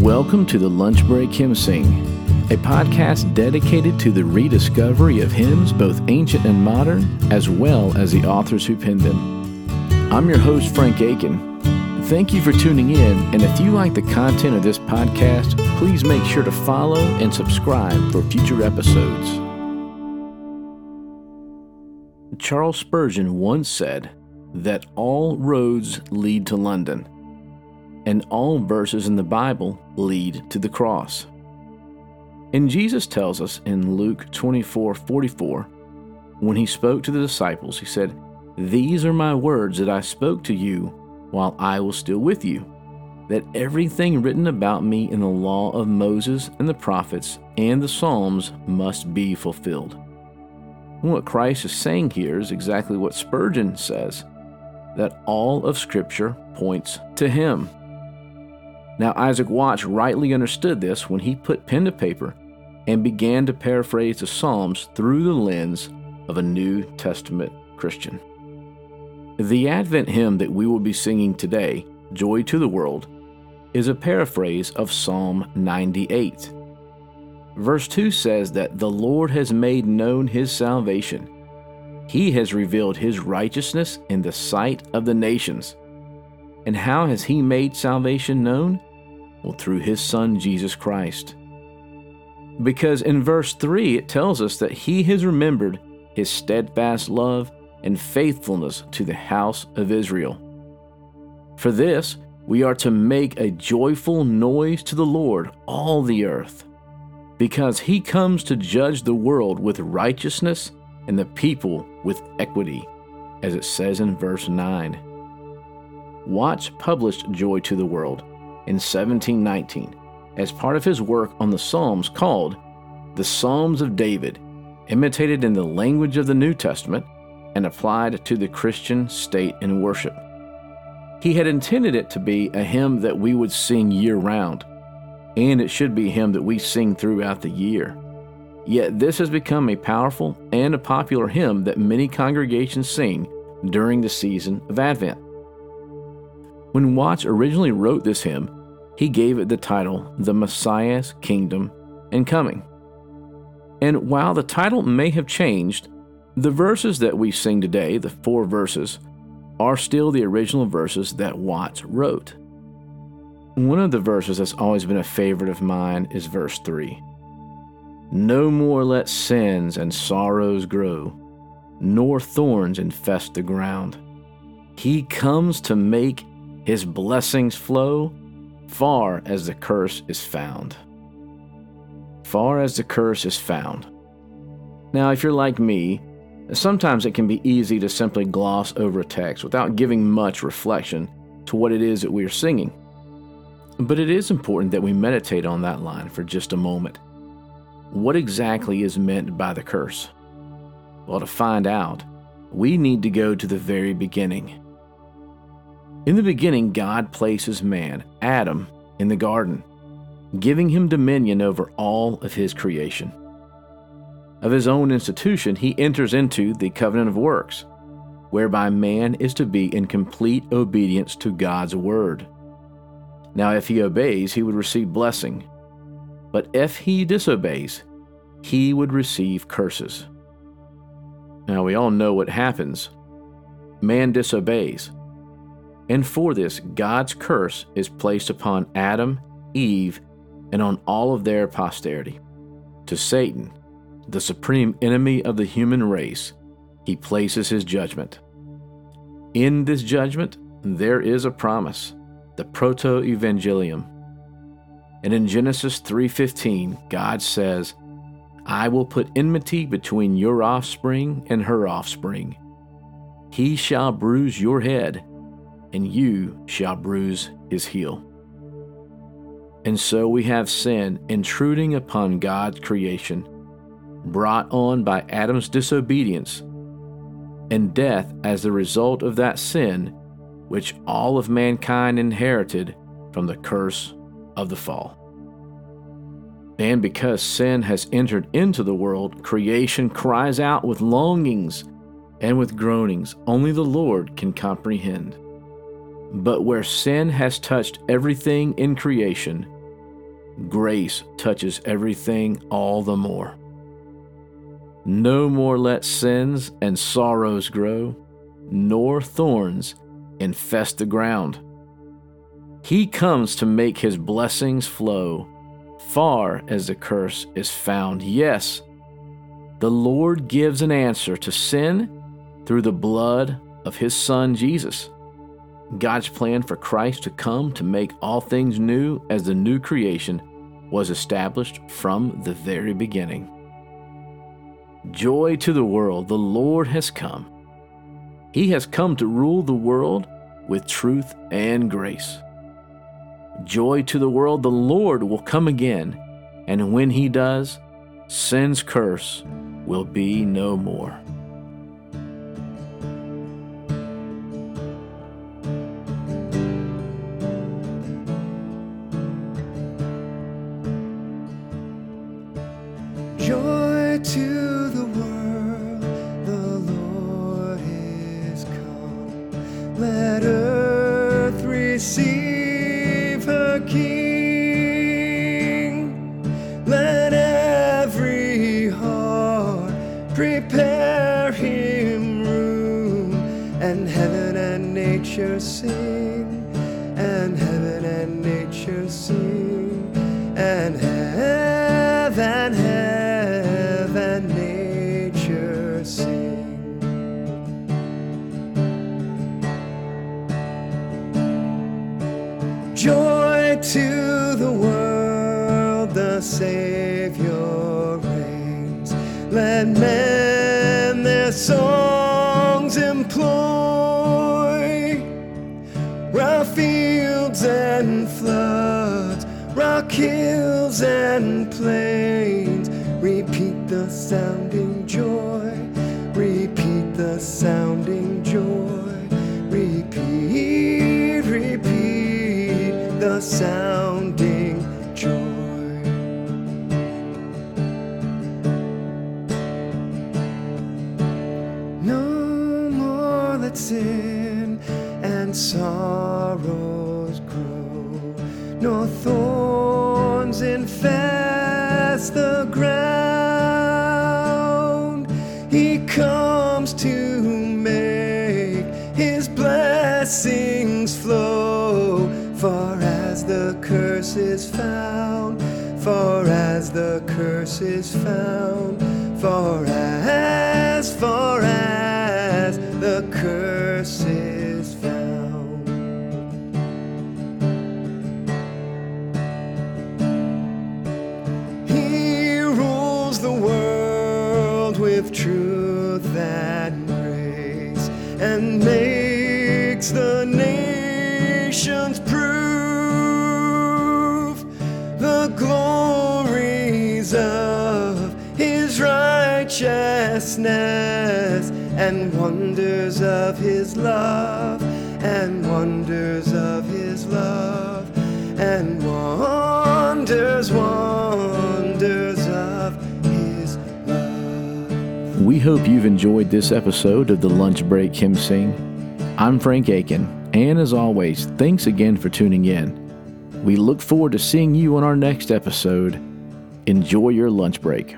Welcome to the Lunch Break Hymn Sing, a podcast dedicated to the rediscovery of hymns, both ancient and modern, as well as the authors who penned them. I'm your host, Frank Aiken. Thank you for tuning in, and if you like the content of this podcast, please make sure to follow and subscribe for future episodes. Charles Spurgeon once said that all roads lead to London and all verses in the Bible lead to the cross. And Jesus tells us in Luke 24 44, when he spoke to the disciples, he said, These are my words that I spoke to you while I was still with you, that everything written about me in the law of Moses and the prophets and the Psalms must be fulfilled. And what Christ is saying here is exactly what Spurgeon says that all of Scripture points to him. Now, Isaac Watts rightly understood this when he put pen to paper and began to paraphrase the Psalms through the lens of a New Testament Christian. The Advent hymn that we will be singing today, Joy to the World, is a paraphrase of Psalm 98. Verse 2 says that the Lord has made known his salvation. He has revealed his righteousness in the sight of the nations. And how has he made salvation known? Well, through his Son, Jesus Christ. Because in verse 3, it tells us that he has remembered his steadfast love and faithfulness to the house of Israel. For this, we are to make a joyful noise to the Lord, all the earth, because he comes to judge the world with righteousness and the people with equity, as it says in verse 9. Watts published Joy to the World in 1719 as part of his work on the Psalms called The Psalms of David, imitated in the language of the New Testament and applied to the Christian state and worship. He had intended it to be a hymn that we would sing year round, and it should be a hymn that we sing throughout the year. Yet this has become a powerful and a popular hymn that many congregations sing during the season of Advent. When Watts originally wrote this hymn, he gave it the title The Messiah's Kingdom and Coming. And while the title may have changed, the verses that we sing today, the four verses, are still the original verses that Watts wrote. One of the verses that's always been a favorite of mine is verse 3. No more let sins and sorrows grow, nor thorns infest the ground. He comes to make his blessings flow far as the curse is found. Far as the curse is found. Now, if you're like me, sometimes it can be easy to simply gloss over a text without giving much reflection to what it is that we are singing. But it is important that we meditate on that line for just a moment. What exactly is meant by the curse? Well, to find out, we need to go to the very beginning in the beginning, God places man, Adam, in the garden, giving him dominion over all of his creation. Of his own institution, he enters into the covenant of works, whereby man is to be in complete obedience to God's word. Now, if he obeys, he would receive blessing. But if he disobeys, he would receive curses. Now, we all know what happens. Man disobeys. And for this, God's curse is placed upon Adam, Eve, and on all of their posterity. To Satan, the supreme enemy of the human race, he places his judgment. In this judgment, there is a promise, the proto-evangelium. And in Genesis 3:15, God says, "I will put enmity between your offspring and her offspring. He shall bruise your head, and you shall bruise his heel. And so we have sin intruding upon God's creation, brought on by Adam's disobedience, and death as the result of that sin, which all of mankind inherited from the curse of the fall. And because sin has entered into the world, creation cries out with longings and with groanings only the Lord can comprehend. But where sin has touched everything in creation, grace touches everything all the more. No more let sins and sorrows grow, nor thorns infest the ground. He comes to make his blessings flow far as the curse is found. Yes, the Lord gives an answer to sin through the blood of his Son Jesus. God's plan for Christ to come to make all things new as the new creation was established from the very beginning. Joy to the world, the Lord has come. He has come to rule the world with truth and grace. Joy to the world, the Lord will come again, and when he does, sin's curse will be no more. King. Let every heart prepare him room, and heaven and nature sing, and heaven and nature sing, and heaven, Savior reigns. Let men their songs employ. Rough fields and floods, rock hills and plains. Repeat the sounding joy, repeat the sounding joy. Repeat, repeat the sounding sin and sorrows grow, nor thorns infest the ground. He comes to make his blessings flow, far as the curse is found, far as the curse is found, far as, far as with truth and grace and makes the nations prove the glories of his righteousness and wonders of his love and wonders of his love We hope you've enjoyed this episode of the Lunch Break Hymn Sing. I'm Frank Aiken, and as always, thanks again for tuning in. We look forward to seeing you on our next episode. Enjoy your lunch break.